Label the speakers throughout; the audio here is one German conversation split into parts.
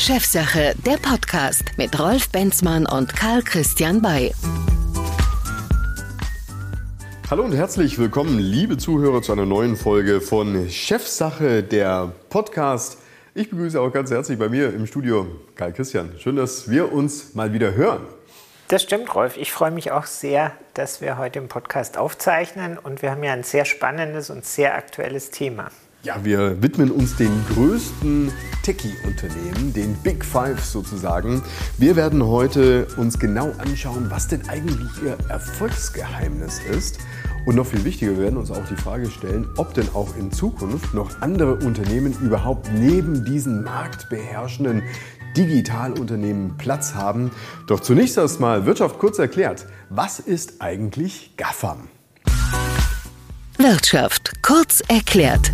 Speaker 1: Chefsache, der Podcast mit Rolf Benzmann und Karl Christian Bay.
Speaker 2: Hallo und herzlich willkommen, liebe Zuhörer, zu einer neuen Folge von Chefsache, der Podcast. Ich begrüße auch ganz herzlich bei mir im Studio Karl Christian. Schön, dass wir uns mal wieder hören.
Speaker 3: Das stimmt, Rolf. Ich freue mich auch sehr, dass wir heute im Podcast aufzeichnen und wir haben ja ein sehr spannendes und sehr aktuelles Thema.
Speaker 2: Ja, wir widmen uns den größten Techie-Unternehmen, den Big Five sozusagen. Wir werden heute uns genau anschauen, was denn eigentlich ihr Erfolgsgeheimnis ist. Und noch viel wichtiger, wir werden uns auch die Frage stellen, ob denn auch in Zukunft noch andere Unternehmen überhaupt neben diesen marktbeherrschenden Digitalunternehmen Platz haben. Doch zunächst erstmal Wirtschaft kurz erklärt. Was ist eigentlich GAFAM?
Speaker 1: Wirtschaft kurz erklärt.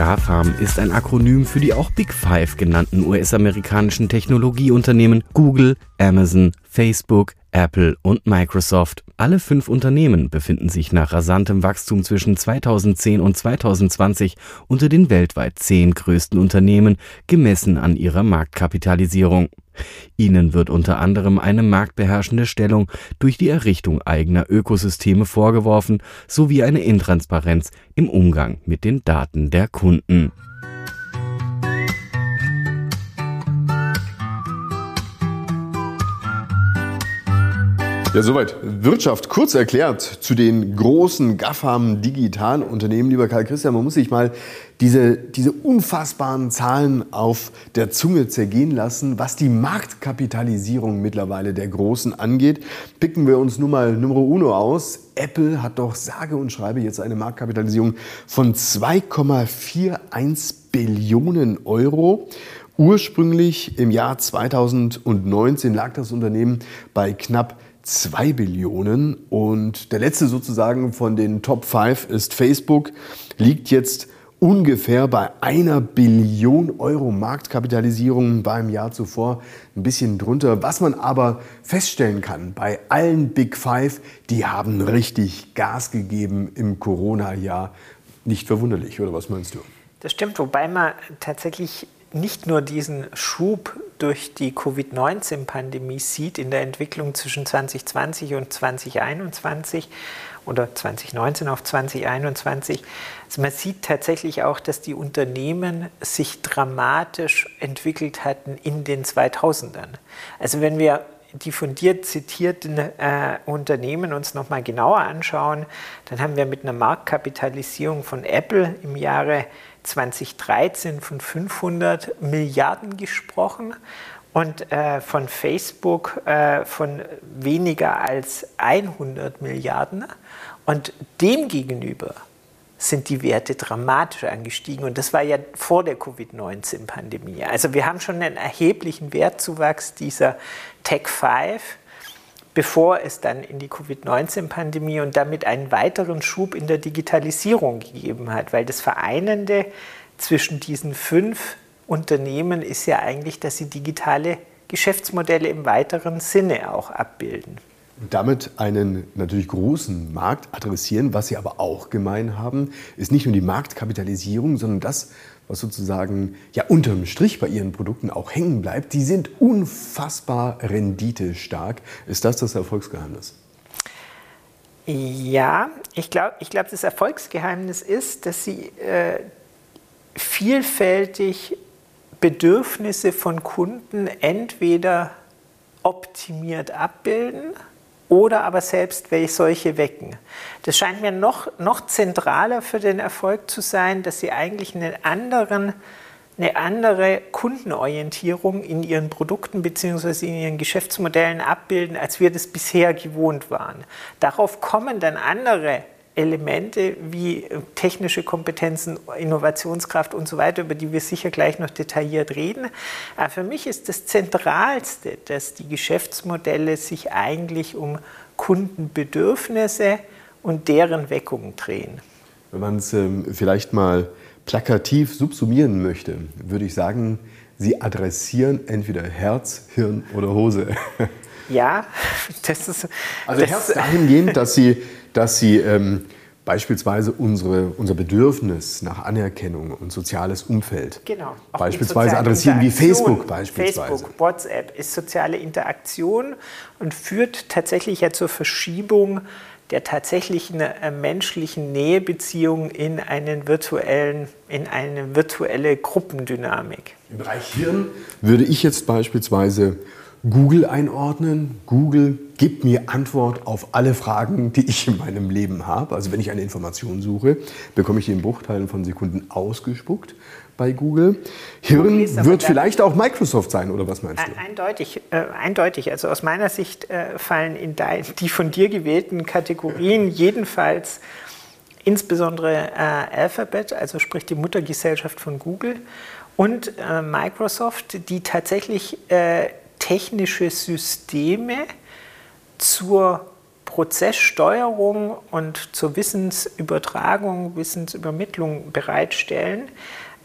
Speaker 4: GAFAM ist ein Akronym für die auch Big Five genannten US-amerikanischen Technologieunternehmen Google, Amazon, Facebook, Apple und Microsoft. Alle fünf Unternehmen befinden sich nach rasantem Wachstum zwischen 2010 und 2020 unter den weltweit zehn größten Unternehmen, gemessen an ihrer Marktkapitalisierung. Ihnen wird unter anderem eine marktbeherrschende Stellung durch die Errichtung eigener Ökosysteme vorgeworfen sowie eine Intransparenz im Umgang mit den Daten der Kunden.
Speaker 2: Ja, soweit Wirtschaft kurz erklärt zu den großen GAFAM Digitalunternehmen. Lieber Karl Christian, man muss sich mal diese, diese unfassbaren Zahlen auf der Zunge zergehen lassen, was die Marktkapitalisierung mittlerweile der Großen angeht. Picken wir uns nur mal Numero Uno aus. Apple hat doch sage und schreibe jetzt eine Marktkapitalisierung von 2,41 Billionen Euro. Ursprünglich im Jahr 2019 lag das Unternehmen bei knapp 2 Billionen. Und der letzte sozusagen von den Top 5 ist Facebook, liegt jetzt ungefähr bei einer Billion Euro Marktkapitalisierung beim Jahr zuvor ein bisschen drunter. Was man aber feststellen kann, bei allen Big Five, die haben richtig Gas gegeben im Corona-Jahr. Nicht verwunderlich, oder was meinst du?
Speaker 3: Das stimmt, wobei man tatsächlich nicht nur diesen Schub durch die Covid-19-Pandemie sieht in der Entwicklung zwischen 2020 und 2021 oder 2019 auf 2021. Also man sieht tatsächlich auch, dass die Unternehmen sich dramatisch entwickelt hatten in den 2000ern. Also wenn wir die von dir zitierten äh, Unternehmen uns nochmal genauer anschauen, dann haben wir mit einer Marktkapitalisierung von Apple im Jahre 2013 von 500 Milliarden gesprochen und äh, von Facebook äh, von weniger als 100 Milliarden. Und demgegenüber sind die Werte dramatisch angestiegen. Und das war ja vor der Covid-19-Pandemie. Also wir haben schon einen erheblichen Wertzuwachs dieser Tech 5 bevor es dann in die Covid-19-Pandemie und damit einen weiteren Schub in der Digitalisierung gegeben hat, weil das Vereinende zwischen diesen fünf Unternehmen ist ja eigentlich, dass sie digitale Geschäftsmodelle im weiteren Sinne auch abbilden.
Speaker 2: Und damit einen natürlich großen Markt adressieren. Was sie aber auch gemein haben, ist nicht nur die Marktkapitalisierung, sondern das, was sozusagen ja unterm Strich bei ihren Produkten auch hängen bleibt, die sind unfassbar renditestark. Ist das das Erfolgsgeheimnis?
Speaker 3: Ja, ich glaube, ich glaub, das Erfolgsgeheimnis ist, dass sie äh, vielfältig Bedürfnisse von Kunden entweder optimiert abbilden oder aber selbst welche solche wecken. Das scheint mir noch, noch zentraler für den Erfolg zu sein, dass sie eigentlich einen anderen, eine andere Kundenorientierung in ihren Produkten bzw. in ihren Geschäftsmodellen abbilden, als wir das bisher gewohnt waren. Darauf kommen dann andere Elemente wie äh, technische Kompetenzen, Innovationskraft und so weiter, über die wir sicher gleich noch detailliert reden. Aber für mich ist das Zentralste, dass die Geschäftsmodelle sich eigentlich um Kundenbedürfnisse und deren Weckung drehen.
Speaker 2: Wenn man es ähm, vielleicht mal plakativ subsumieren möchte, würde ich sagen, Sie adressieren entweder Herz, Hirn oder Hose.
Speaker 3: Ja, das ist.
Speaker 2: Also das Herz dahingehend, dass Sie dass sie ähm, Beispielsweise unsere, unser Bedürfnis nach Anerkennung und soziales Umfeld.
Speaker 3: Genau.
Speaker 2: Beispielsweise adressieren wie Facebook beispielsweise.
Speaker 3: Facebook, WhatsApp ist soziale Interaktion und führt tatsächlich ja zur Verschiebung der tatsächlichen äh, menschlichen Nähebeziehung in einen virtuellen, in eine virtuelle Gruppendynamik.
Speaker 2: Im Bereich Hirn würde ich jetzt beispielsweise Google einordnen. Google gibt mir Antwort auf alle Fragen, die ich in meinem Leben habe. Also wenn ich eine Information suche, bekomme ich die in Bruchteilen von Sekunden ausgespuckt bei Google. Hirn wird vielleicht auch Microsoft sein, oder was meinst du?
Speaker 3: Eindeutig, äh, eindeutig. Also aus meiner Sicht äh, fallen in die von dir gewählten Kategorien jedenfalls insbesondere äh, Alphabet, also sprich die Muttergesellschaft von Google, und äh, Microsoft, die tatsächlich äh, technische Systeme zur Prozesssteuerung und zur Wissensübertragung, Wissensübermittlung bereitstellen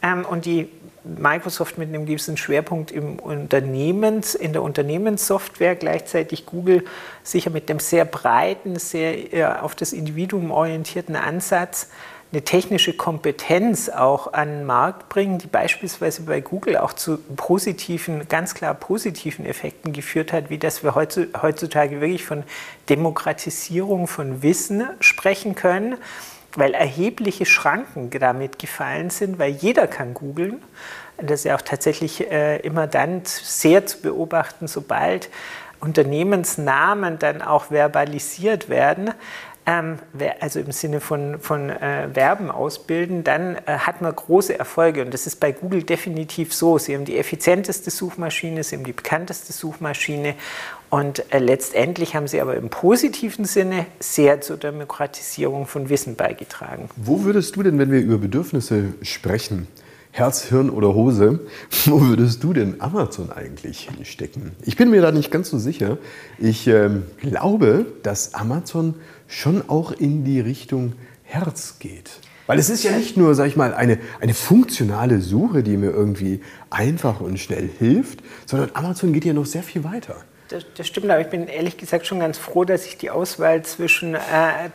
Speaker 3: ähm, und die Microsoft mit einem gewissen Schwerpunkt im Unternehmens, in der Unternehmenssoftware, gleichzeitig Google sicher mit einem sehr breiten, sehr auf das Individuum orientierten Ansatz eine technische Kompetenz auch an den Markt bringen, die beispielsweise bei Google auch zu positiven, ganz klar positiven Effekten geführt hat, wie dass wir heutzutage wirklich von Demokratisierung von Wissen sprechen können, weil erhebliche Schranken damit gefallen sind, weil jeder kann googeln. Das ist ja auch tatsächlich äh, immer dann sehr zu beobachten, sobald Unternehmensnamen dann auch verbalisiert werden ähm, also im Sinne von, von äh, Verben ausbilden, dann äh, hat man große Erfolge. Und das ist bei Google definitiv so. Sie haben die effizienteste Suchmaschine, sie haben die bekannteste Suchmaschine. Und äh, letztendlich haben sie aber im positiven Sinne sehr zur Demokratisierung von Wissen beigetragen.
Speaker 2: Wo würdest du denn, wenn wir über Bedürfnisse sprechen, Herz, Hirn oder Hose, wo würdest du denn Amazon eigentlich hinstecken? Ich bin mir da nicht ganz so sicher. Ich ähm, glaube, dass Amazon schon auch in die Richtung Herz geht. Weil es ist ja nicht nur, sag ich mal, eine, eine funktionale Suche, die mir irgendwie einfach und schnell hilft, sondern Amazon geht ja noch sehr viel weiter.
Speaker 3: Das, das, stimmt, aber ich bin ehrlich gesagt schon ganz froh, dass ich die Auswahl zwischen, äh,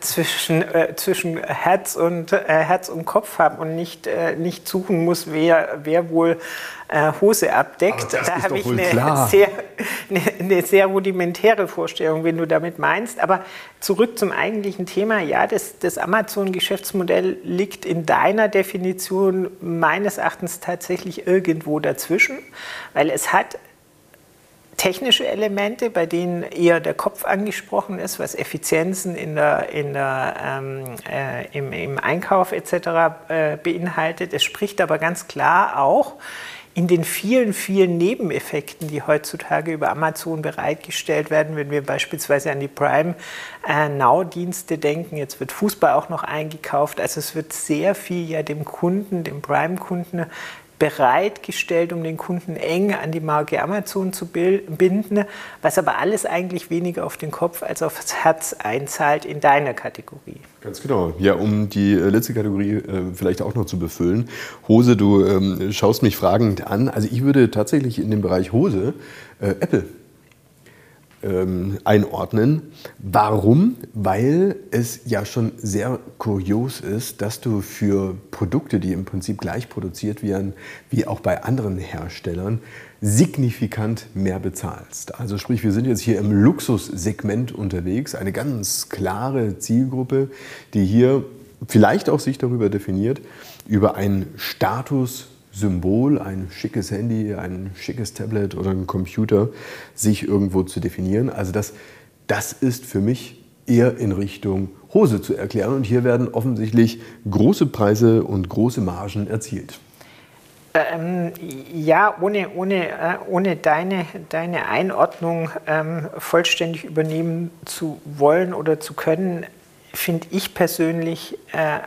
Speaker 3: zwischen, äh, zwischen Herz, und, äh, Herz und Kopf habe und nicht, äh, nicht suchen muss, wer, wer wohl äh, Hose abdeckt.
Speaker 2: Da
Speaker 3: habe
Speaker 2: ich eine
Speaker 3: sehr, eine, eine, sehr rudimentäre Vorstellung, wenn du damit meinst. Aber zurück zum eigentlichen Thema. Ja, das, das Amazon-Geschäftsmodell liegt in deiner Definition meines Erachtens tatsächlich irgendwo dazwischen, weil es hat technische Elemente, bei denen eher der Kopf angesprochen ist, was Effizienzen in der, in der, ähm, äh, im, im, Einkauf etc. Äh, beinhaltet. Es spricht aber ganz klar auch in den vielen, vielen Nebeneffekten, die heutzutage über Amazon bereitgestellt werden, wenn wir beispielsweise an die Prime äh, Now-Dienste denken, jetzt wird Fußball auch noch eingekauft, also es wird sehr viel ja dem Kunden, dem Prime-Kunden bereitgestellt, um den Kunden eng an die Marke Amazon zu binden, was aber alles eigentlich weniger auf den Kopf als aufs Herz einzahlt in deiner Kategorie.
Speaker 2: Ganz genau. Ja, um die äh, letzte Kategorie äh, vielleicht auch noch zu befüllen. Hose, du ähm, schaust mich fragend an. Also ich würde tatsächlich in dem Bereich Hose äh, Apple ähm, einordnen. Warum? Weil es ja schon sehr kurios ist, dass du für Produkte, die im Prinzip gleich produziert werden wie auch bei anderen Herstellern, signifikant mehr bezahlst. Also sprich, wir sind jetzt hier im Luxussegment unterwegs, eine ganz klare Zielgruppe, die hier vielleicht auch sich darüber definiert, über einen Status Symbol, ein schickes Handy, ein schickes Tablet oder ein Computer, sich irgendwo zu definieren. Also das, das ist für mich eher in Richtung Hose zu erklären. Und hier werden offensichtlich große Preise und große Margen erzielt.
Speaker 3: Ähm, ja, ohne, ohne, äh, ohne deine, deine Einordnung ähm, vollständig übernehmen zu wollen oder zu können, finde ich persönlich äh,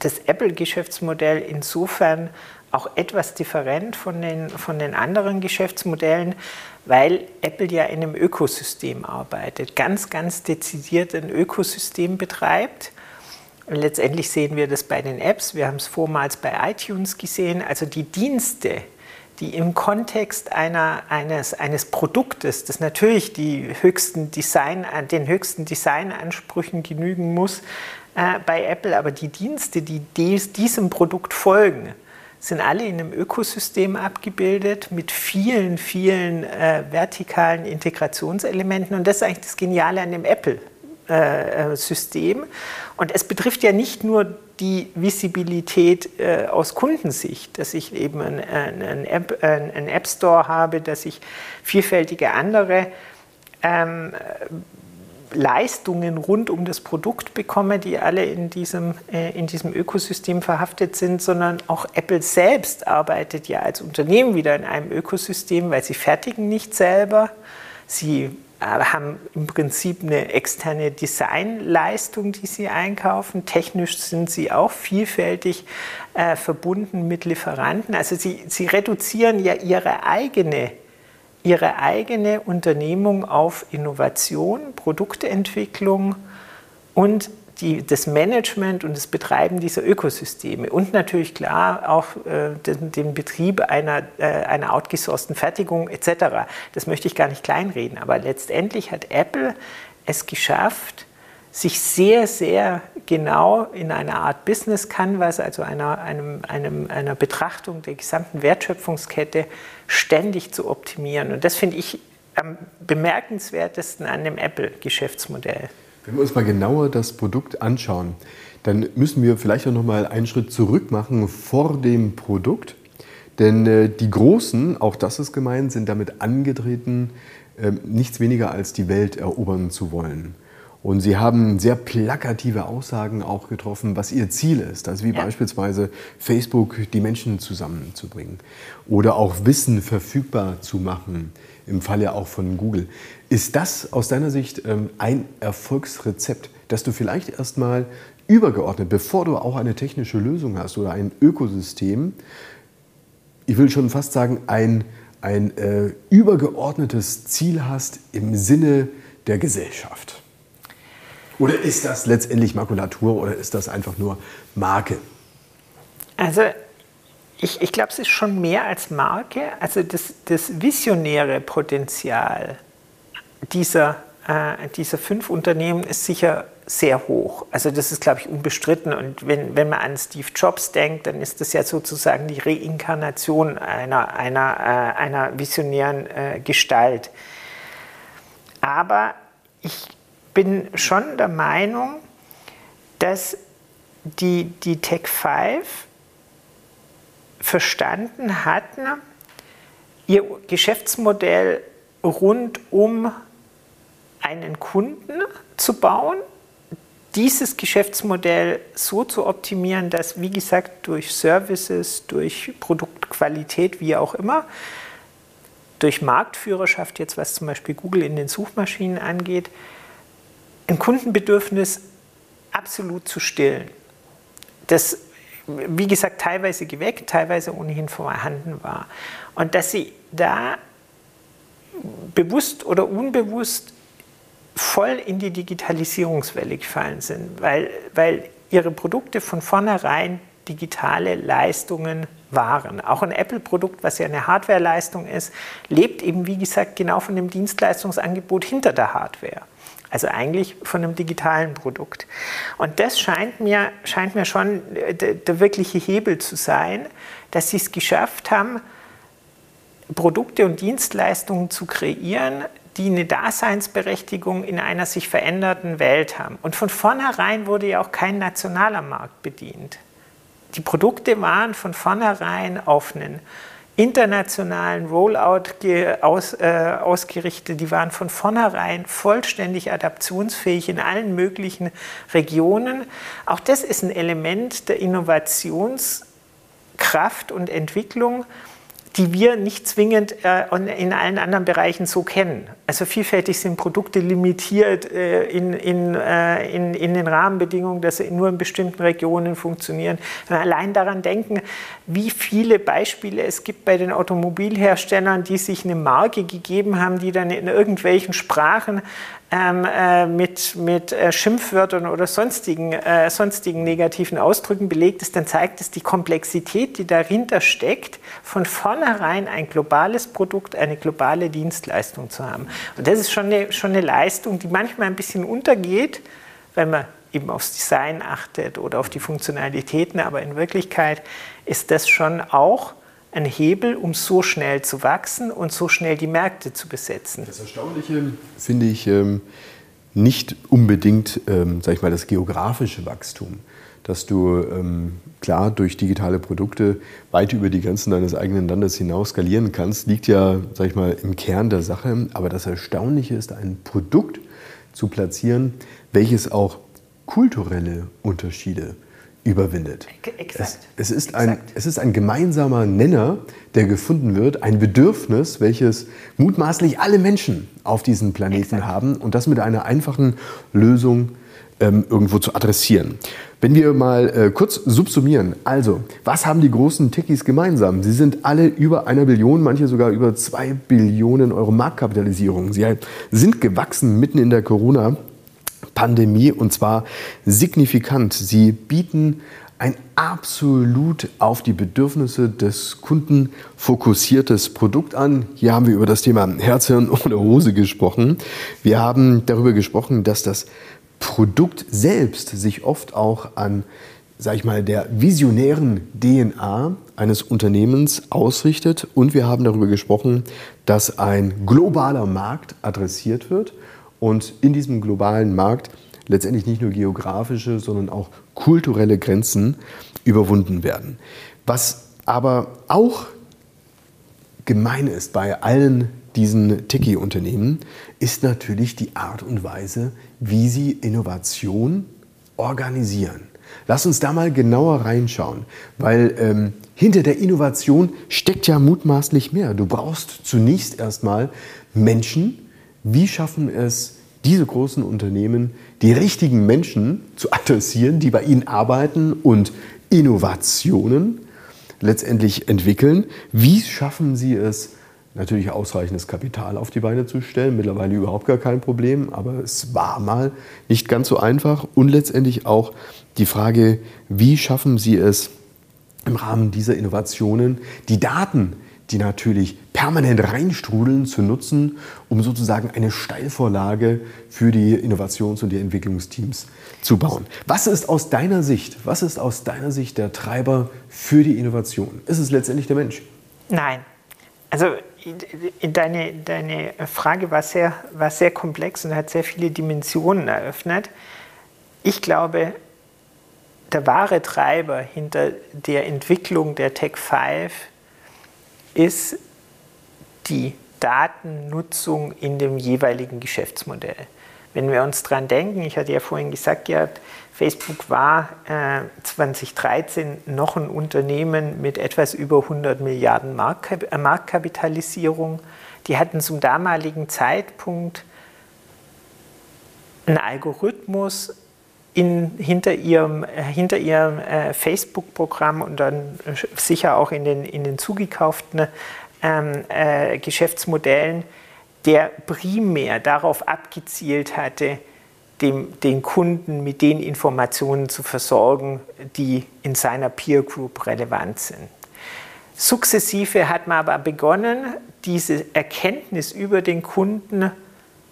Speaker 3: das Apple-Geschäftsmodell insofern auch etwas different von den, von den anderen Geschäftsmodellen, weil Apple ja in einem Ökosystem arbeitet, ganz, ganz dezidiert ein Ökosystem betreibt. Letztendlich sehen wir das bei den Apps, wir haben es vormals bei iTunes gesehen, also die Dienste, die im Kontext einer, eines, eines Produktes, das natürlich die höchsten Design, den höchsten Designansprüchen genügen muss, äh, bei Apple, aber die Dienste, die dies, diesem Produkt folgen, sind alle in einem Ökosystem abgebildet mit vielen, vielen äh, vertikalen Integrationselementen. Und das ist eigentlich das Geniale an dem Apple-System. Äh, und es betrifft ja nicht nur die Visibilität äh, aus Kundensicht, dass ich eben einen, einen, App, einen App Store habe, dass ich vielfältige andere ähm, Leistungen rund um das Produkt bekomme, die alle in diesem, äh, in diesem Ökosystem verhaftet sind, sondern auch Apple selbst arbeitet ja als Unternehmen wieder in einem Ökosystem, weil sie fertigen nicht selber. Sie äh, haben im Prinzip eine externe Designleistung, die sie einkaufen. Technisch sind sie auch vielfältig äh, verbunden mit Lieferanten. Also sie, sie reduzieren ja ihre eigene ihre eigene Unternehmung auf Innovation, Produktentwicklung und die, das Management und das Betreiben dieser Ökosysteme und natürlich klar auch äh, den, den, Betrieb einer, äh, einer outgesourcten Fertigung etc. Das möchte ich gar nicht kleinreden, aber letztendlich hat Apple es geschafft, sich sehr, sehr genau in einer Art Business Canvas, also einer, einem, einem, einer Betrachtung der gesamten Wertschöpfungskette, ständig zu optimieren. Und das finde ich am bemerkenswertesten an dem Apple-Geschäftsmodell.
Speaker 2: Wenn wir uns mal genauer das Produkt anschauen, dann müssen wir vielleicht auch noch mal einen Schritt zurück machen vor dem Produkt. Denn äh, die Großen, auch das ist gemeint, sind damit angetreten, äh, nichts weniger als die Welt erobern zu wollen. Und Sie haben sehr plakative Aussagen auch getroffen, was Ihr Ziel ist. Also wie ja. beispielsweise Facebook die Menschen zusammenzubringen oder auch Wissen verfügbar zu machen, im Falle auch von Google. Ist das aus deiner Sicht ähm, ein Erfolgsrezept, dass du vielleicht erstmal übergeordnet, bevor du auch eine technische Lösung hast oder ein Ökosystem, ich will schon fast sagen, ein, ein äh, übergeordnetes Ziel hast im Sinne der Gesellschaft? Oder ist das letztendlich Makulatur oder ist das einfach nur Marke?
Speaker 3: Also ich, ich glaube, es ist schon mehr als Marke. Also das, das visionäre Potenzial dieser, äh, dieser fünf Unternehmen ist sicher sehr hoch. Also das ist, glaube ich, unbestritten. Und wenn, wenn man an Steve Jobs denkt, dann ist das ja sozusagen die Reinkarnation einer, einer, äh, einer visionären äh, Gestalt. Aber ich bin schon der Meinung, dass die, die Tech 5 verstanden hatten, ihr Geschäftsmodell rund um einen Kunden zu bauen, dieses Geschäftsmodell so zu optimieren, dass, wie gesagt, durch Services, durch Produktqualität, wie auch immer, durch Marktführerschaft, jetzt was zum Beispiel Google in den Suchmaschinen angeht, ein Kundenbedürfnis absolut zu stillen. Das, wie gesagt, teilweise geweckt, teilweise ohnehin vorhanden war. Und dass sie da bewusst oder unbewusst voll in die Digitalisierungswelle gefallen sind, weil, weil ihre Produkte von vornherein digitale Leistungen waren. Auch ein Apple-Produkt, was ja eine Hardware-Leistung ist, lebt eben, wie gesagt, genau von dem Dienstleistungsangebot hinter der Hardware. Also eigentlich von einem digitalen Produkt. Und das scheint mir, scheint mir schon der, der wirkliche Hebel zu sein, dass sie es geschafft haben, Produkte und Dienstleistungen zu kreieren, die eine Daseinsberechtigung in einer sich veränderten Welt haben. Und von vornherein wurde ja auch kein nationaler Markt bedient. Die Produkte waren von vornherein auf einen internationalen Rollout aus, äh, ausgerichtet. Die waren von vornherein vollständig adaptionsfähig in allen möglichen Regionen. Auch das ist ein Element der Innovationskraft und Entwicklung die wir nicht zwingend äh, in allen anderen Bereichen so kennen. Also vielfältig sind Produkte limitiert äh, in, in, äh, in, in, den Rahmenbedingungen, dass sie nur in bestimmten Regionen funktionieren. Wenn wir allein daran denken, wie viele Beispiele es gibt bei den Automobilherstellern, die sich eine Marke gegeben haben, die dann in irgendwelchen Sprachen ähm, äh, mit, mit äh, Schimpfwörtern oder sonstigen, äh, sonstigen negativen Ausdrücken belegt ist, dann zeigt es die Komplexität, die dahinter steckt, von vornherein ein globales Produkt, eine globale Dienstleistung zu haben. Und das ist schon eine, schon eine Leistung, die manchmal ein bisschen untergeht, weil man eben aufs Design achtet oder auf die Funktionalitäten, aber in Wirklichkeit ist das schon auch ein Hebel, um so schnell zu wachsen und so schnell die Märkte zu besetzen.
Speaker 2: Das Erstaunliche finde ich ähm, nicht unbedingt, ähm, sag ich mal, das geografische Wachstum, dass du ähm, klar durch digitale Produkte weit über die Grenzen deines eigenen Landes hinaus skalieren kannst, liegt ja, sag ich mal, im Kern der Sache. Aber das Erstaunliche ist, ein Produkt zu platzieren, welches auch kulturelle Unterschiede überwindet.
Speaker 3: Exakt.
Speaker 2: Es, es, ist ein, es ist ein gemeinsamer Nenner, der gefunden wird, ein Bedürfnis, welches mutmaßlich alle Menschen auf diesem Planeten Exakt. haben und das mit einer einfachen Lösung ähm, irgendwo zu adressieren. Wenn wir mal äh, kurz subsumieren, also, was haben die großen Techies gemeinsam? Sie sind alle über einer Billion, manche sogar über zwei Billionen Euro Marktkapitalisierung. Sie sind gewachsen mitten in der Corona- Pandemie und zwar signifikant. Sie bieten ein absolut auf die Bedürfnisse des Kunden fokussiertes Produkt an. Hier haben wir über das Thema Herz, Hirn ohne Hose gesprochen. Wir haben darüber gesprochen, dass das Produkt selbst sich oft auch an, sag ich mal, der visionären DNA eines Unternehmens ausrichtet. Und wir haben darüber gesprochen, dass ein globaler Markt adressiert wird und in diesem globalen Markt letztendlich nicht nur geografische, sondern auch kulturelle Grenzen überwunden werden. Was aber auch gemein ist bei allen diesen Techie-Unternehmen, ist natürlich die Art und Weise, wie sie Innovation organisieren. Lass uns da mal genauer reinschauen, weil ähm, hinter der Innovation steckt ja mutmaßlich mehr. Du brauchst zunächst erstmal Menschen, wie schaffen es diese großen Unternehmen, die richtigen Menschen zu adressieren, die bei ihnen arbeiten und Innovationen letztendlich entwickeln? Wie schaffen sie es, natürlich ausreichendes Kapital auf die Beine zu stellen? Mittlerweile überhaupt gar kein Problem, aber es war mal nicht ganz so einfach. Und letztendlich auch die Frage, wie schaffen sie es, im Rahmen dieser Innovationen die Daten, die natürlich permanent reinstrudeln, zu nutzen, um sozusagen eine Steilvorlage für die Innovations- und die Entwicklungsteams zu bauen. Was ist aus deiner Sicht, was ist aus deiner Sicht der Treiber für die Innovation? Ist es letztendlich der Mensch?
Speaker 3: Nein. Also deine, deine Frage war sehr, war sehr komplex und hat sehr viele Dimensionen eröffnet. Ich glaube, der wahre Treiber hinter der Entwicklung der Tech 5 ist die Datennutzung in dem jeweiligen Geschäftsmodell. Wenn wir uns daran denken, ich hatte ja vorhin gesagt, ja, Facebook war äh, 2013 noch ein Unternehmen mit etwas über 100 Milliarden Marktkap äh, Marktkapitalisierung. Die hatten zum damaligen Zeitpunkt einen Algorithmus in, hinter ihrem, äh, hinter ihrem äh, Facebook-Programm und dann äh, sicher auch in den, in den zugekauften ähm, äh, Geschäftsmodellen, der primär darauf abgezielt hatte, dem, den Kunden mit den Informationen zu versorgen, die in seiner Peer Group relevant sind. Sukzessive hat man aber begonnen, diese Erkenntnis über den Kunden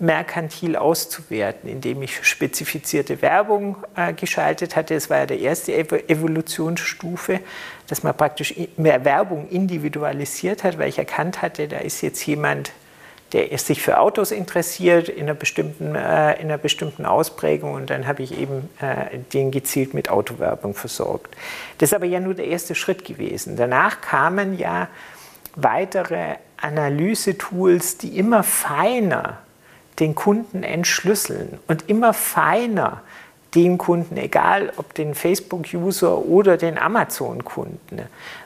Speaker 3: merkantil auszuwerten, indem ich spezifizierte Werbung äh, geschaltet hatte. Das war ja der erste Ev Evolutionsstufe, dass man praktisch mehr Werbung individualisiert hat, weil ich erkannt hatte, da ist jetzt jemand, der sich für Autos interessiert in einer bestimmten, äh, in einer bestimmten Ausprägung und dann habe ich eben äh, den gezielt mit Autowerbung versorgt. Das ist aber ja nur der erste Schritt gewesen. Danach kamen ja weitere Analysetools, die immer feiner den Kunden entschlüsseln und immer feiner den Kunden, egal ob den Facebook-User oder den Amazon-Kunden,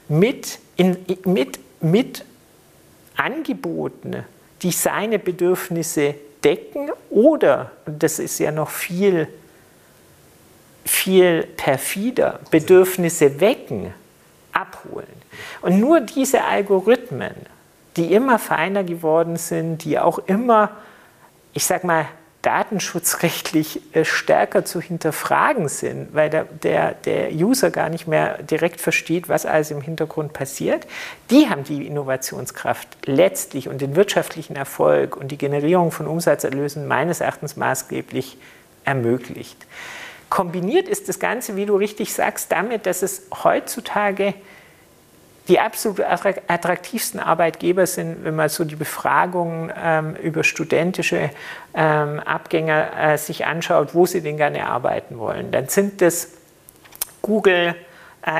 Speaker 3: mit, mit, mit Angeboten, die seine Bedürfnisse decken oder, und das ist ja noch viel, viel perfider, Bedürfnisse wecken, abholen. Und nur diese Algorithmen, die immer feiner geworden sind, die auch immer ich sage mal, datenschutzrechtlich äh, stärker zu hinterfragen sind, weil der, der, der User gar nicht mehr direkt versteht, was alles im Hintergrund passiert, die haben die Innovationskraft letztlich und den wirtschaftlichen Erfolg und die Generierung von Umsatzerlösen meines Erachtens maßgeblich ermöglicht. kombiniert ist das Ganze, wie du richtig sagst, damit, dass es heutzutage die absolut attraktivsten Arbeitgeber sind, wenn man so die Befragungen ähm, über studentische ähm, Abgänger äh, sich anschaut, wo sie denn gerne arbeiten wollen. Dann sind das Google,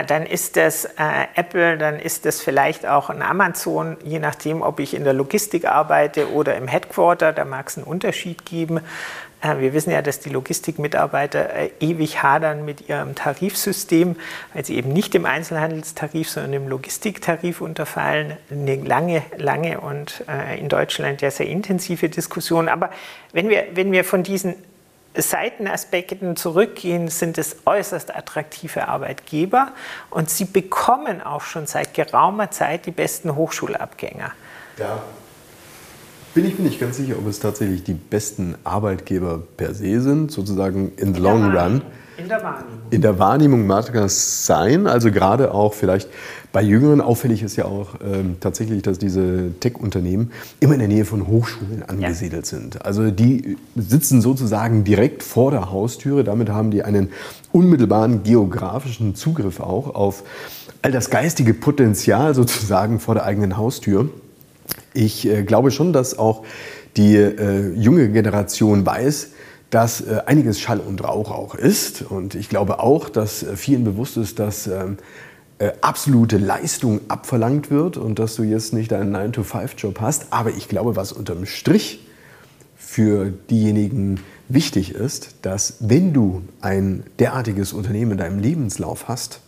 Speaker 3: dann ist das äh, Apple, dann ist das vielleicht auch ein Amazon, je nachdem, ob ich in der Logistik arbeite oder im Headquarter, da mag es einen Unterschied geben. Äh, wir wissen ja, dass die Logistikmitarbeiter äh, ewig hadern mit ihrem Tarifsystem, weil sie eben nicht im Einzelhandelstarif, sondern im Logistiktarif unterfallen. Eine lange, lange und äh, in Deutschland ja sehr intensive Diskussion. Aber wenn wir, wenn wir von diesen Seitenaspekten zurückgehen, sind es äußerst attraktive Arbeitgeber und sie bekommen auch schon seit geraumer Zeit die besten Hochschulabgänger.
Speaker 2: Ja, bin ich mir nicht ganz sicher, ob es tatsächlich die besten Arbeitgeber per se sind, sozusagen in the long run.
Speaker 3: In der Wahrnehmung.
Speaker 2: In der Wahrnehmung mag das sein. Also gerade auch vielleicht bei Jüngeren auffällig ist ja auch ähm, tatsächlich, dass diese Tech-Unternehmen immer in der Nähe von Hochschulen angesiedelt ja. sind. Also die sitzen sozusagen direkt vor der Haustüre. Damit haben die einen unmittelbaren geografischen Zugriff auch auf all das geistige Potenzial sozusagen vor der eigenen Haustür. Ich äh, glaube schon, dass auch die äh, junge Generation weiß, dass äh, einiges Schall und Rauch auch ist. Und ich glaube auch, dass äh, vielen bewusst ist, dass ähm, äh, absolute Leistung abverlangt wird und dass du jetzt nicht einen 9-to-5-Job hast. Aber ich glaube, was unterm Strich für diejenigen wichtig ist, dass wenn du ein derartiges Unternehmen in deinem Lebenslauf hast,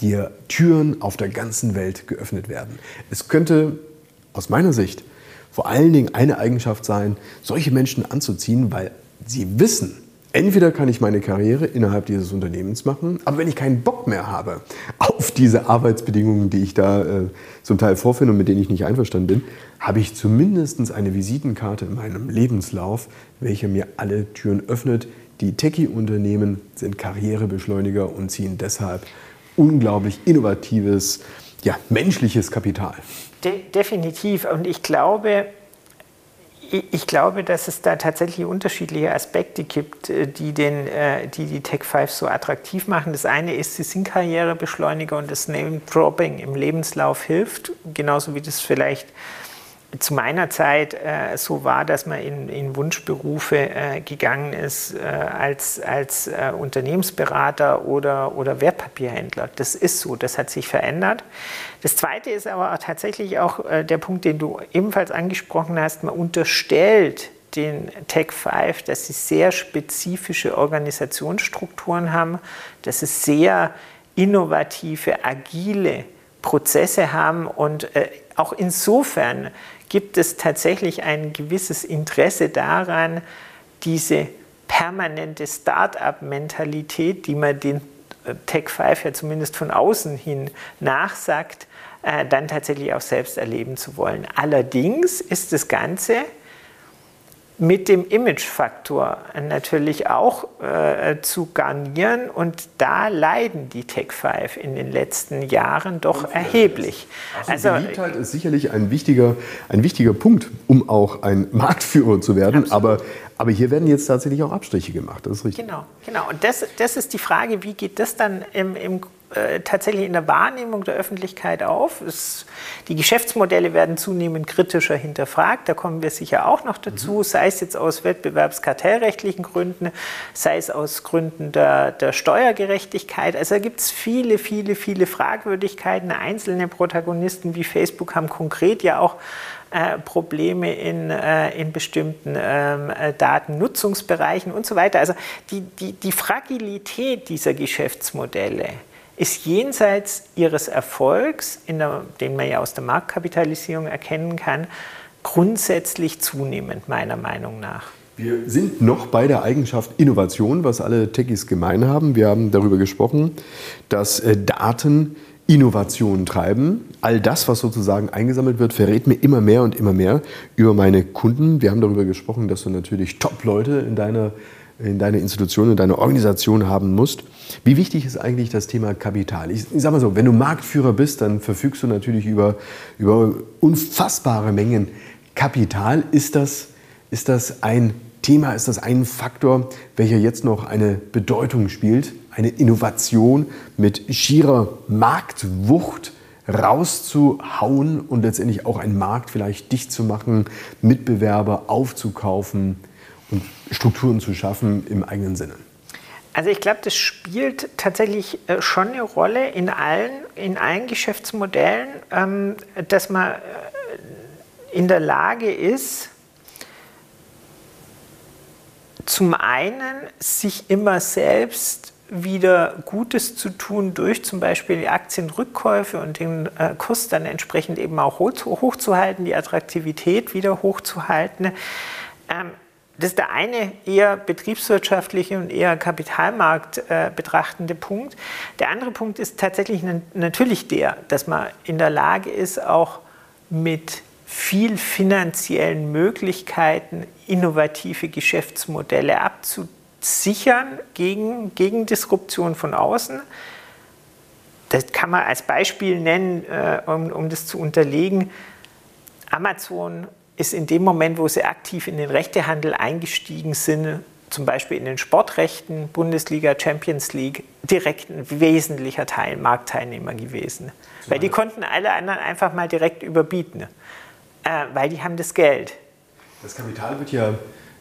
Speaker 2: dir Türen auf der ganzen Welt geöffnet werden. Es könnte aus meiner Sicht vor allen Dingen eine Eigenschaft sein, solche Menschen anzuziehen, weil sie wissen, entweder kann ich meine Karriere innerhalb dieses Unternehmens machen, aber wenn ich keinen Bock mehr habe auf diese Arbeitsbedingungen, die ich da äh, zum Teil vorfinde und mit denen ich nicht einverstanden bin, habe ich zumindest eine Visitenkarte in meinem Lebenslauf, welche mir alle Türen öffnet. Die Techie-Unternehmen sind Karrierebeschleuniger und ziehen deshalb unglaublich innovatives, ja, menschliches Kapital.
Speaker 3: De definitiv. Und ich glaube, ich glaube, dass es da tatsächlich unterschiedliche Aspekte gibt, äh, die, den, äh, die die Tech 5 so attraktiv machen. Das eine ist, sie sind Karrierebeschleuniger und das Name-Dropping im Lebenslauf hilft, genauso wie das vielleicht zu meiner Zeit äh, so war, dass man in, in Wunschberufe äh, gegangen ist äh, als, als äh, Unternehmensberater oder, oder Wertpapierhändler. Das ist so, das hat sich verändert. Das Zweite ist aber auch tatsächlich auch äh, der Punkt, den du ebenfalls angesprochen hast. Man unterstellt den Tech 5, dass sie sehr spezifische Organisationsstrukturen haben, dass es sehr innovative, agile Prozesse haben und äh, auch insofern gibt es tatsächlich ein gewisses Interesse daran, diese permanente Start-up-Mentalität, die man den äh, Tech 5 ja zumindest von außen hin nachsagt, äh, dann tatsächlich auch selbst erleben zu wollen. Allerdings ist das Ganze mit dem Imagefaktor natürlich auch äh, zu garnieren und da leiden die Tech 5 in den letzten Jahren doch erheblich.
Speaker 2: Also, also Beliebtheit ist sicherlich ein wichtiger, ein wichtiger Punkt, um auch ein Marktführer zu werden, aber, aber hier werden jetzt tatsächlich auch Abstriche gemacht, das ist richtig.
Speaker 3: Genau, genau. und das, das ist die Frage, wie geht das dann im, im äh, tatsächlich in der Wahrnehmung der Öffentlichkeit auf. Es, die Geschäftsmodelle werden zunehmend kritischer hinterfragt. Da kommen wir sicher auch noch dazu, mhm. sei es jetzt aus wettbewerbskartellrechtlichen Gründen, sei es aus Gründen der, der Steuergerechtigkeit. Also da gibt es viele, viele, viele Fragwürdigkeiten. Einzelne Protagonisten wie Facebook haben konkret ja auch äh, Probleme in, äh, in bestimmten ähm, äh, Datennutzungsbereichen und so weiter. Also die, die, die Fragilität dieser Geschäftsmodelle ist jenseits ihres Erfolgs, der, den man ja aus der Marktkapitalisierung erkennen kann, grundsätzlich zunehmend, meiner Meinung nach.
Speaker 2: Wir sind noch bei der Eigenschaft Innovation, was alle Techies gemein haben. Wir haben darüber gesprochen, dass äh, Daten Innovationen treiben. All das, was sozusagen eingesammelt wird, verrät mir immer mehr und immer mehr über meine Kunden. Wir haben darüber gesprochen, dass du natürlich Top-Leute in deiner in deine Institution, in deine Organisation haben musst. Wie wichtig ist eigentlich das Thema Kapital? Ich, ich sage mal so, wenn du Marktführer bist, dann verfügst du natürlich über, über unfassbare Mengen Kapital. Ist das, ist das ein Thema ist das ein Faktor, welcher jetzt noch eine Bedeutung spielt, eine Innovation mit schierer Marktwucht rauszuhauen und letztendlich auch einen Markt vielleicht dicht zu machen, Mitbewerber aufzukaufen Strukturen zu schaffen im eigenen Sinne?
Speaker 3: Also ich glaube, das spielt tatsächlich äh, schon eine Rolle in allen, in allen Geschäftsmodellen, ähm, dass man äh, in der Lage ist, zum einen sich immer selbst wieder Gutes zu tun durch zum Beispiel die Aktienrückkäufe und den äh, Kurs dann entsprechend eben auch hochzuhalten, die Attraktivität wieder hochzuhalten. Das ist der eine eher betriebswirtschaftliche und eher Kapitalmarkt äh, betrachtende Punkt. Der andere Punkt ist tatsächlich natürlich der, dass man in der Lage ist, auch mit viel finanziellen Möglichkeiten innovative Geschäftsmodelle abzusichern gegen, gegen Disruption von außen. Das kann man als Beispiel nennen, äh, um, um das zu unterlegen. Amazon ist in dem Moment, wo sie aktiv in den Rechtehandel eingestiegen sind, zum Beispiel in den Sportrechten, Bundesliga, Champions League, direkt ein wesentlicher Teil Marktteilnehmer gewesen. Weil die konnten alle anderen einfach mal direkt überbieten äh, weil die haben das Geld.
Speaker 2: Das Kapital wird ja,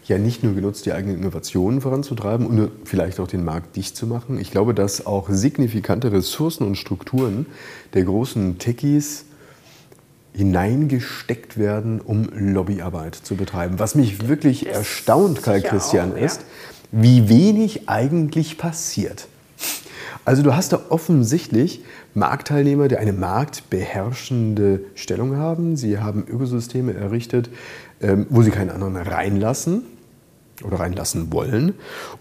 Speaker 2: ja nicht nur genutzt, die eigenen Innovationen voranzutreiben und vielleicht auch den Markt dicht zu machen. Ich glaube, dass auch signifikante Ressourcen und Strukturen der großen Techies hineingesteckt werden, um Lobbyarbeit zu betreiben. Was mich wirklich das erstaunt, Karl Christian, auch, ja. ist, wie wenig eigentlich passiert. Also du hast da offensichtlich Marktteilnehmer, die eine marktbeherrschende Stellung haben. Sie haben Ökosysteme errichtet, ähm, wo sie keinen anderen reinlassen oder reinlassen wollen.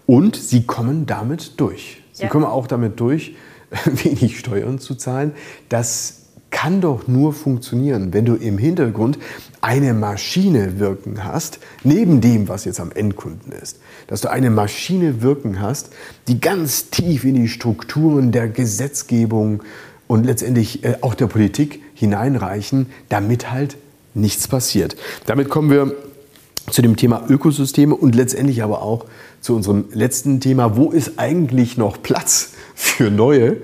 Speaker 2: Und sie kommen damit durch. Sie ja. kommen auch damit durch, wenig Steuern zu zahlen. Das kann doch nur funktionieren, wenn du im Hintergrund eine Maschine wirken hast, neben dem, was jetzt am Endkunden ist. Dass du eine Maschine wirken hast, die ganz tief in die Strukturen der Gesetzgebung und letztendlich äh, auch der Politik hineinreichen, damit halt nichts passiert. Damit kommen wir zu dem Thema Ökosysteme und letztendlich aber auch zu unserem letzten Thema, wo ist eigentlich noch Platz für neue?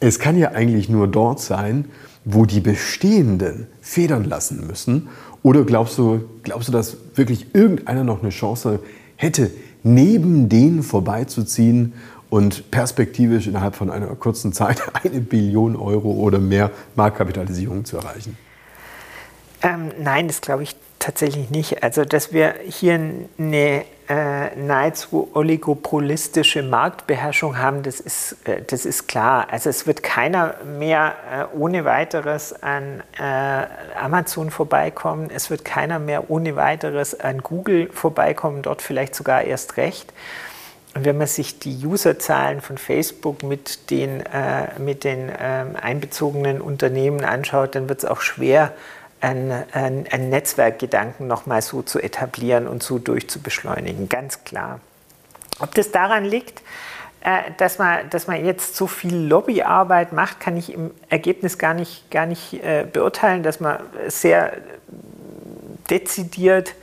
Speaker 2: Es kann ja eigentlich nur dort sein, wo die bestehenden federn lassen müssen. Oder glaubst du, glaubst du, dass wirklich irgendeiner noch eine Chance hätte, neben denen vorbeizuziehen und perspektivisch innerhalb von einer kurzen Zeit eine Billion Euro oder mehr Marktkapitalisierung zu erreichen?
Speaker 3: Ähm, nein, das glaube ich tatsächlich nicht. Also, dass wir hier eine äh, nahezu oligopolistische Marktbeherrschung haben, das ist, äh, das ist klar. Also es wird keiner mehr äh, ohne weiteres an äh, Amazon vorbeikommen, es wird keiner mehr ohne weiteres an Google vorbeikommen, dort vielleicht sogar erst recht. Und wenn man sich die Userzahlen von Facebook mit den, äh, mit den ähm, einbezogenen Unternehmen anschaut, dann wird es auch schwer, ein, ein, ein Netzwerkgedanken nochmal so zu etablieren und so durchzubeschleunigen, ganz klar. Ob das daran liegt, äh, dass, man, dass man jetzt so viel Lobbyarbeit macht, kann ich im Ergebnis gar nicht, gar nicht äh, beurteilen, dass man sehr dezidiert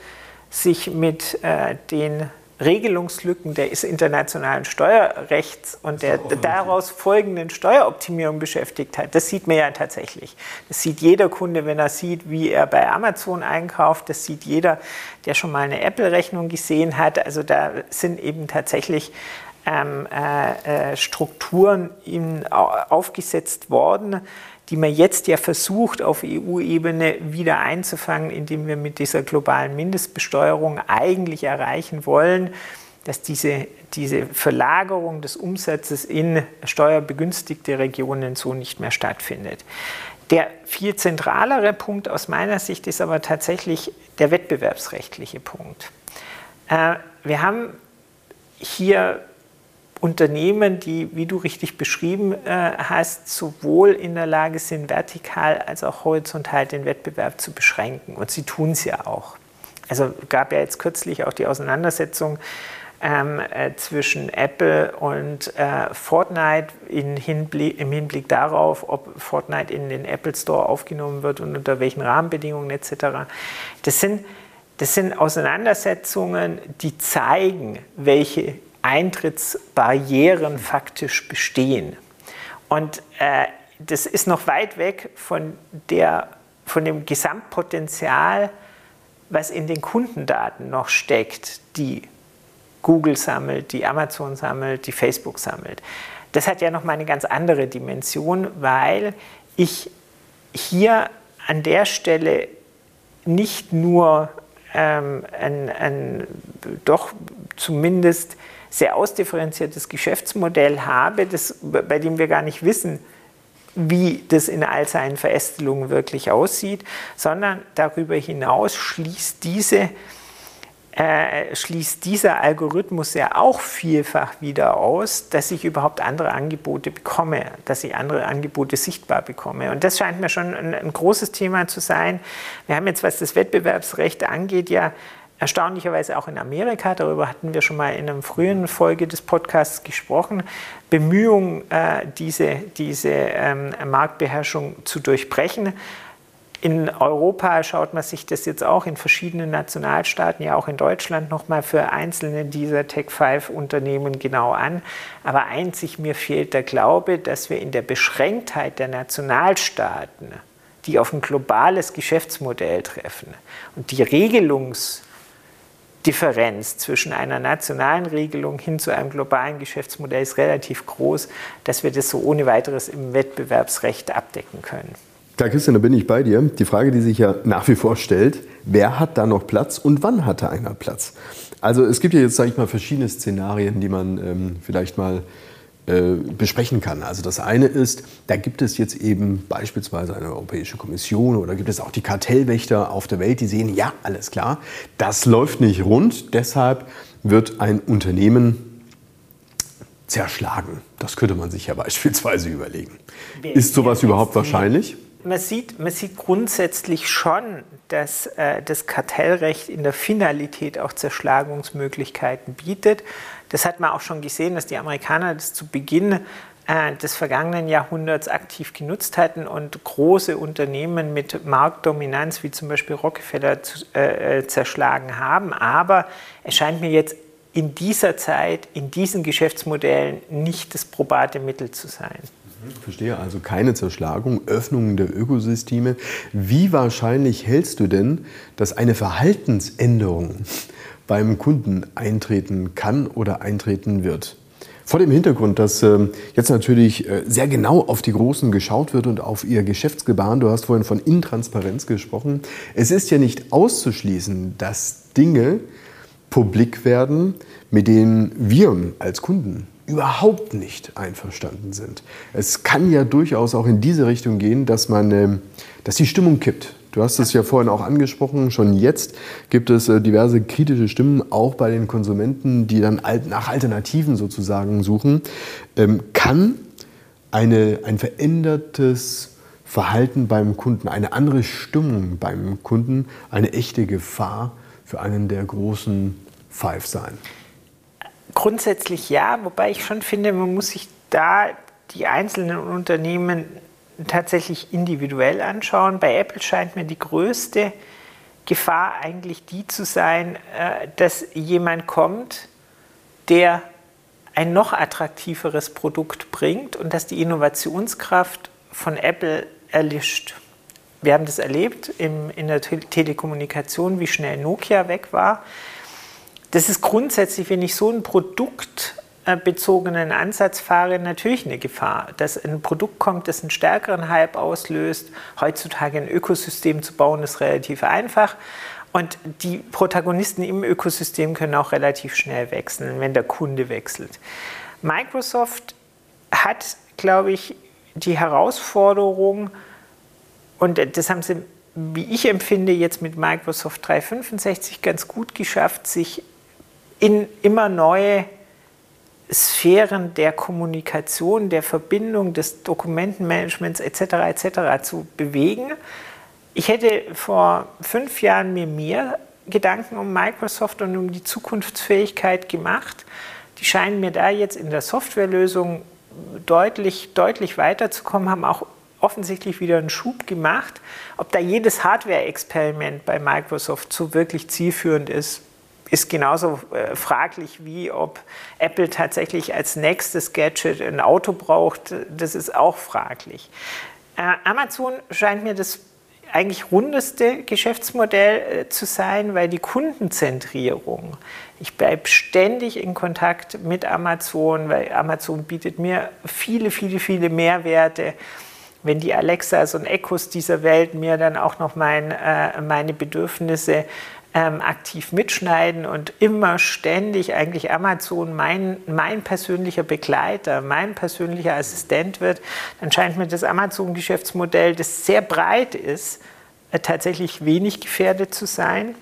Speaker 3: sich mit äh, den Regelungslücken des internationalen Steuerrechts und der daraus folgenden Steueroptimierung beschäftigt hat. Das sieht man ja tatsächlich. Das sieht jeder Kunde, wenn er sieht, wie er bei Amazon einkauft. Das sieht jeder, der schon mal eine Apple-Rechnung gesehen hat. Also da sind eben tatsächlich ähm, äh, äh Strukturen aufgesetzt worden, die man jetzt ja versucht auf EU-Ebene wieder einzufangen, indem wir mit dieser globalen Mindestbesteuerung eigentlich erreichen wollen, dass diese, diese Verlagerung des Umsatzes in steuerbegünstigte Regionen so nicht mehr stattfindet. Der viel zentralere Punkt aus meiner Sicht ist aber tatsächlich der wettbewerbsrechtliche Punkt. Äh, wir haben hier Unternehmen, die, wie du richtig beschrieben äh, hast, sowohl in der Lage sind, vertikal als auch horizontal den Wettbewerb zu beschränken. Und sie tun es ja auch. Also gab ja jetzt kürzlich auch die Auseinandersetzung ähm, äh, zwischen Apple und äh, Fortnite Hinblick, im Hinblick darauf, ob Fortnite in den Apple Store aufgenommen wird und unter welchen Rahmenbedingungen etc. Das sind Das sind Auseinandersetzungen, die zeigen, welche Eintrittsbarrieren faktisch bestehen. Und äh, das ist noch weit weg von, der, von dem Gesamtpotenzial, was in den Kundendaten noch steckt, die Google sammelt, die Amazon sammelt, die Facebook sammelt. Das hat ja noch mal eine ganz andere Dimension, weil ich hier an der Stelle nicht nur ähm, ein, ein doch zumindest sehr ausdifferenziertes Geschäftsmodell habe, das, bei dem wir gar nicht wissen, wie das in all seinen Verästelungen wirklich aussieht, sondern darüber hinaus schließt diese äh, schließt dieser Algorithmus ja auch vielfach wieder aus, dass ich überhaupt andere Angebote bekomme, dass ich andere Angebote sichtbar bekomme. Und das scheint mir schon ein, ein großes Thema zu sein. Wir haben jetzt, was das Wettbewerbsrecht angeht, ja erstaunlicherweise auch in Amerika, darüber hatten wir schon mal in einer frühen Folge des Podcasts gesprochen, Bemühungen, äh, diese, diese ähm, Marktbeherrschung zu durchbrechen. In Europa schaut man sich das jetzt auch in verschiedenen Nationalstaaten, ja auch in Deutschland nochmal für einzelne dieser Tech-5-Unternehmen genau an. Aber einzig mir fehlt der Glaube, dass wir in der Beschränktheit der Nationalstaaten, die auf ein globales Geschäftsmodell treffen und die Regelungsdifferenz zwischen einer nationalen Regelung hin zu einem globalen Geschäftsmodell ist relativ groß, dass wir das so ohne weiteres im Wettbewerbsrecht abdecken können.
Speaker 2: Klar, Christian, da bin ich bei dir. Die Frage, die sich ja nach wie vor stellt, wer hat da noch Platz und wann hat da einer Platz? Also es gibt ja jetzt, sage ich mal, verschiedene Szenarien, die man ähm, vielleicht mal äh, besprechen kann. Also das eine ist, da gibt es jetzt eben beispielsweise eine Europäische Kommission oder gibt es auch die Kartellwächter auf der Welt, die sehen, ja, alles klar, das läuft nicht rund, deshalb wird ein Unternehmen zerschlagen. Das könnte man sich ja beispielsweise überlegen. Ist sowas überhaupt wahrscheinlich?
Speaker 3: Man sieht, man sieht grundsätzlich schon, dass äh, das Kartellrecht in der Finalität auch Zerschlagungsmöglichkeiten bietet. Das hat man auch schon gesehen, dass die Amerikaner das zu Beginn äh, des vergangenen Jahrhunderts aktiv genutzt hatten und große Unternehmen mit Marktdominanz wie zum Beispiel Rockefeller zu, äh, äh zerschlagen haben. Aber es scheint mir jetzt in dieser Zeit, in diesen Geschäftsmodellen nicht das probate Mittel zu sein.
Speaker 2: Verstehe, also keine Zerschlagung, Öffnungen der Ökosysteme. Wie wahrscheinlich hältst du denn, dass eine Verhaltensänderung beim Kunden eintreten kann oder eintreten wird? Vor dem Hintergrund, dass äh, jetzt natürlich äh, sehr genau auf die Großen geschaut wird und auf ihr Geschäftsgebaren. Du hast vorhin von Intransparenz gesprochen. Es ist ja nicht auszuschließen, dass Dinge publik werden, mit denen wir als Kunden überhaupt nicht einverstanden sind. Es kann ja durchaus auch in diese Richtung gehen, dass man, ähm, dass die Stimmung kippt. Du hast es ja vorhin auch angesprochen, schon jetzt gibt es äh, diverse kritische Stimmen, auch bei den Konsumenten, die dann nach Alternativen sozusagen suchen. Ähm, kann eine, ein verändertes Verhalten beim Kunden, eine andere Stimmung beim Kunden eine echte Gefahr für einen der großen Five sein?
Speaker 3: Grundsätzlich ja, wobei ich schon finde, man muss sich da die einzelnen Unternehmen tatsächlich individuell anschauen. Bei Apple scheint mir die größte Gefahr eigentlich die zu sein, äh, dass jemand kommt, der ein noch attraktiveres Produkt bringt und dass die Innovationskraft von Apple erlischt. Wir haben das erlebt in der Telekommunikation, wie schnell Nokia weg war das ist grundsätzlich, wenn ich so einen produktbezogenen Ansatz fahre, natürlich eine Gefahr. Dass ein Produkt kommt, das einen stärkeren Hype auslöst. Heutzutage ein Ökosystem zu bauen, ist relativ einfach. Und die Protagonisten im Ökosystem können auch relativ schnell wechseln, wenn der Kunde wechselt. Microsoft hat, glaube ich, die Herausforderung, und das haben sie, wie ich empfinde, jetzt mit Microsoft 365 ganz gut geschafft, sich in immer neue Sphären der Kommunikation, der Verbindung, des Dokumentenmanagements etc. etc. zu bewegen. Ich hätte vor fünf Jahren mir mehr Gedanken um Microsoft und um die Zukunftsfähigkeit gemacht. Die scheinen mir da jetzt in der Softwarelösung deutlich, deutlich weiterzukommen, haben auch offensichtlich wieder einen Schub gemacht. Ob da jedes Hardware-Experiment bei Microsoft so wirklich zielführend ist, ist genauso äh, fraglich wie ob Apple tatsächlich als nächstes Gadget ein Auto braucht. Das ist auch fraglich. Äh, Amazon scheint mir das eigentlich rundeste Geschäftsmodell äh, zu sein, weil die Kundenzentrierung, ich bleibe ständig in Kontakt mit Amazon, weil Amazon bietet mir viele, viele, viele Mehrwerte. Wenn die Alexas und Echos dieser Welt mir dann auch noch mein, äh, meine Bedürfnisse ähm, aktiv mitschneiden und immer ständig eigentlich Amazon mein, mein persönlicher Begleiter, mein persönlicher Assistent wird, dann scheint mir das Amazon-Geschäftsmodell, das sehr breit ist, äh, tatsächlich wenig gefährdet zu sein.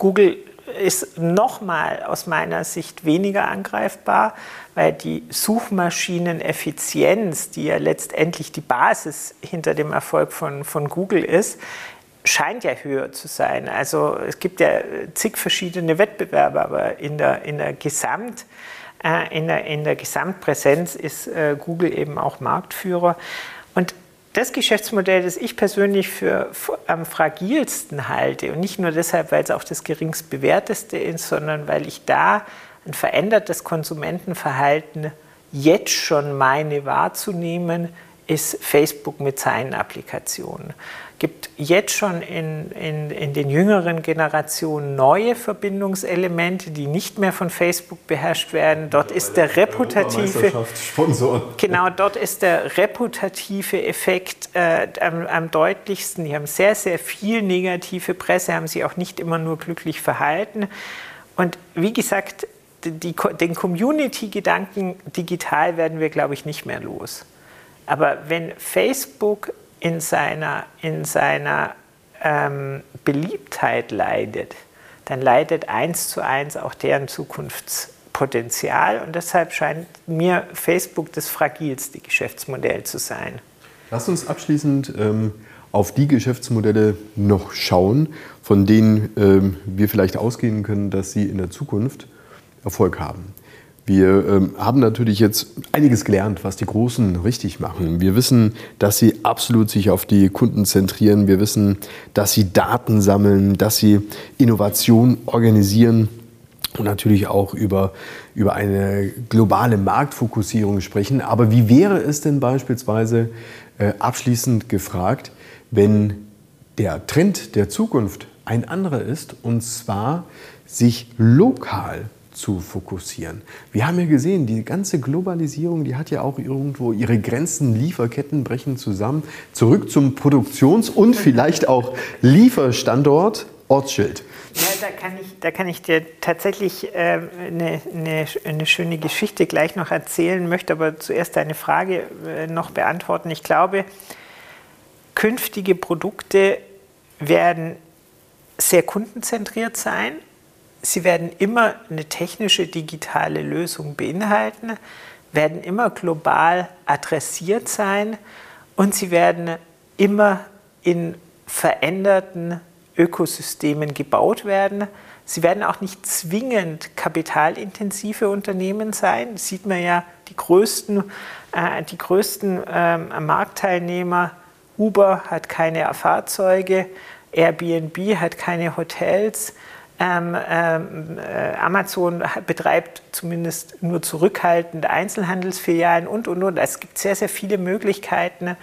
Speaker 3: Google ist nochmal aus meiner Sicht weniger angreifbar, weil die Suchmaschineneffizienz, die ja letztendlich die Basis hinter dem Erfolg von, von Google ist, scheint ja höher zu sein. Also es gibt ja zig verschiedene Wettbewerber, aber in der, in der, Gesamt, äh, in der, in der Gesamtpräsenz ist äh, Google eben auch Marktführer. Und das Geschäftsmodell, das ich persönlich für am fragilsten halte, und nicht nur deshalb, weil es auch das geringst bewerteste ist, sondern weil ich da ein verändertes Konsumentenverhalten jetzt schon meine wahrzunehmen, ist Facebook mit seinen Applikationen gibt jetzt schon in, in, in den jüngeren Generationen neue Verbindungselemente, die nicht mehr von Facebook beherrscht werden. Dort ja, ist der reputative genau dort ist der reputative Effekt äh, am, am, deutlichsten. Die haben sehr sehr viel negative Presse, haben sich auch nicht immer nur glücklich verhalten. Und wie gesagt, die, den Community-Gedanken digital werden wir, glaube ich, nicht mehr los. Aber wenn Facebook in seiner, in seiner ähm, Beliebtheit leidet, dann leidet eins zu eins auch deren Zukunftspotenzial. Und deshalb scheint mir Facebook das fragilste Geschäftsmodell zu sein.
Speaker 2: Lass uns abschließend ähm, auf die Geschäftsmodelle noch schauen, von denen ähm, wir vielleicht ausgehen können, dass sie in der Zukunft Erfolg haben. Wir ähm, haben natürlich jetzt einiges gelernt, was die Großen richtig machen. Wir wissen, dass sie absolut sich auf die Kunden zentrieren. Wir wissen, dass sie Daten sammeln, dass sie Innovation organisieren und natürlich auch über, über eine globale Marktfokussierung sprechen. Aber wie wäre es denn beispielsweise äh, abschließend gefragt, wenn der Trend der Zukunft ein anderer ist, und zwar sich lokal zu fokussieren. Wir haben ja gesehen, die ganze Globalisierung, die hat ja auch irgendwo ihre Grenzen, Lieferketten brechen zusammen. Zurück zum Produktions- und vielleicht auch Lieferstandort, Ortsschild.
Speaker 3: Ja, da kann ich, da kann ich dir tatsächlich äh, eine, eine, eine, schöne Geschichte gleich noch erzählen, möchte aber zuerst deine Frage äh, noch beantworten. Ich glaube, künftige Produkte werden sehr kundenzentriert sein sie werden immer eine technische digitale Lösung beinhalten, werden immer global adressiert sein und sie werden immer in veränderten Ökosystemen gebaut werden. Sie werden auch nicht zwingend kapitalintensive Unternehmen sein. Das sieht man ja, die größten, äh, die größten ähm, Marktteilnehmer, Uber hat keine Fahrzeuge, Airbnb hat keine Hotels, ähm, ähm, äh, Amazon betreibt zumindest nur zurückhaltende Einzelhandelsfilialen und, und, und. Es gibt sehr, sehr viele Möglichkeiten,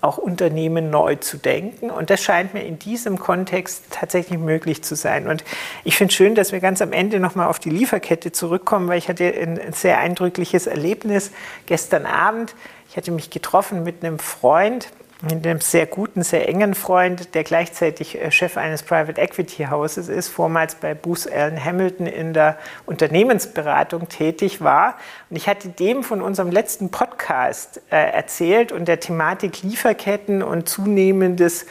Speaker 3: auch Unternehmen neu zu denken. Und das scheint mir in diesem Kontext tatsächlich möglich zu sein. Und ich finde es schön, dass wir ganz am Ende nochmal auf die Lieferkette zurückkommen, weil ich hatte ein sehr eindrückliches Erlebnis gestern Abend. Ich hatte mich getroffen mit einem Freund, mit einem sehr guten, sehr engen Freund, der gleichzeitig äh, Chef eines Private Equity Hauses ist, vormals bei Booth Allen Hamilton in der Unternehmensberatung tätig war. Und ich hatte dem von unserem letzten Podcast äh, erzählt und der Thematik Lieferketten und zunehmendes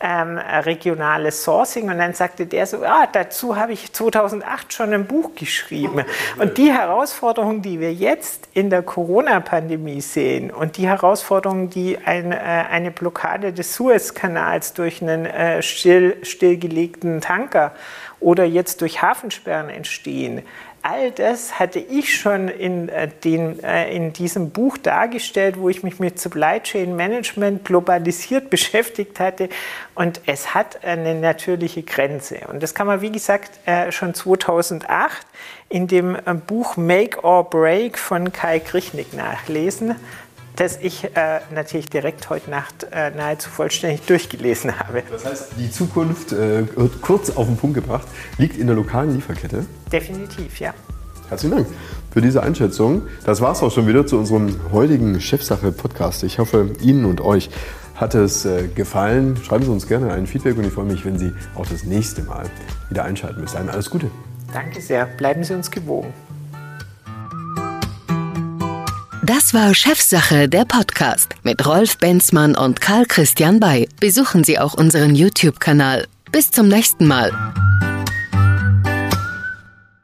Speaker 3: ähm, regionales Sourcing. Und dann sagte der so, ah, dazu habe ich 2008 schon ein Buch geschrieben. Und die Herausforderungen, die wir jetzt in der Corona-Pandemie sehen und die Herausforderungen, die eine, äh, eine Blockade des Suezkanals durch einen äh, still, stillgelegten Tanker oder jetzt durch Hafensperren entstehen, all das hatte ich schon in, äh, den, äh, in diesem Buch dargestellt, wo ich mich mit Supply Chain Management globalisiert beschäftigt hatte. Und es hat eine natürliche Grenze. Und das kann man, wie gesagt, äh, schon 2008 in dem Buch Make or Break von Kai Krichnick nachlesen das ich äh, natürlich direkt heute Nacht äh, nahezu vollständig durchgelesen habe.
Speaker 2: Das heißt, die Zukunft, äh, kurz auf den Punkt gebracht, liegt in der lokalen Lieferkette?
Speaker 3: Definitiv, ja.
Speaker 2: Herzlichen Dank für diese Einschätzung. Das war es auch schon wieder zu unserem heutigen Chefsache-Podcast. Ich hoffe, Ihnen und euch hat es äh, gefallen. Schreiben Sie uns gerne ein Feedback und ich freue mich, wenn Sie auch das nächste Mal wieder einschalten. Bis dahin alles Gute.
Speaker 3: Danke sehr. Bleiben Sie uns gewogen.
Speaker 1: Das war Chefsache, der Podcast mit Rolf Benzmann und Karl Christian Bay. Besuchen Sie auch unseren YouTube-Kanal. Bis zum nächsten Mal.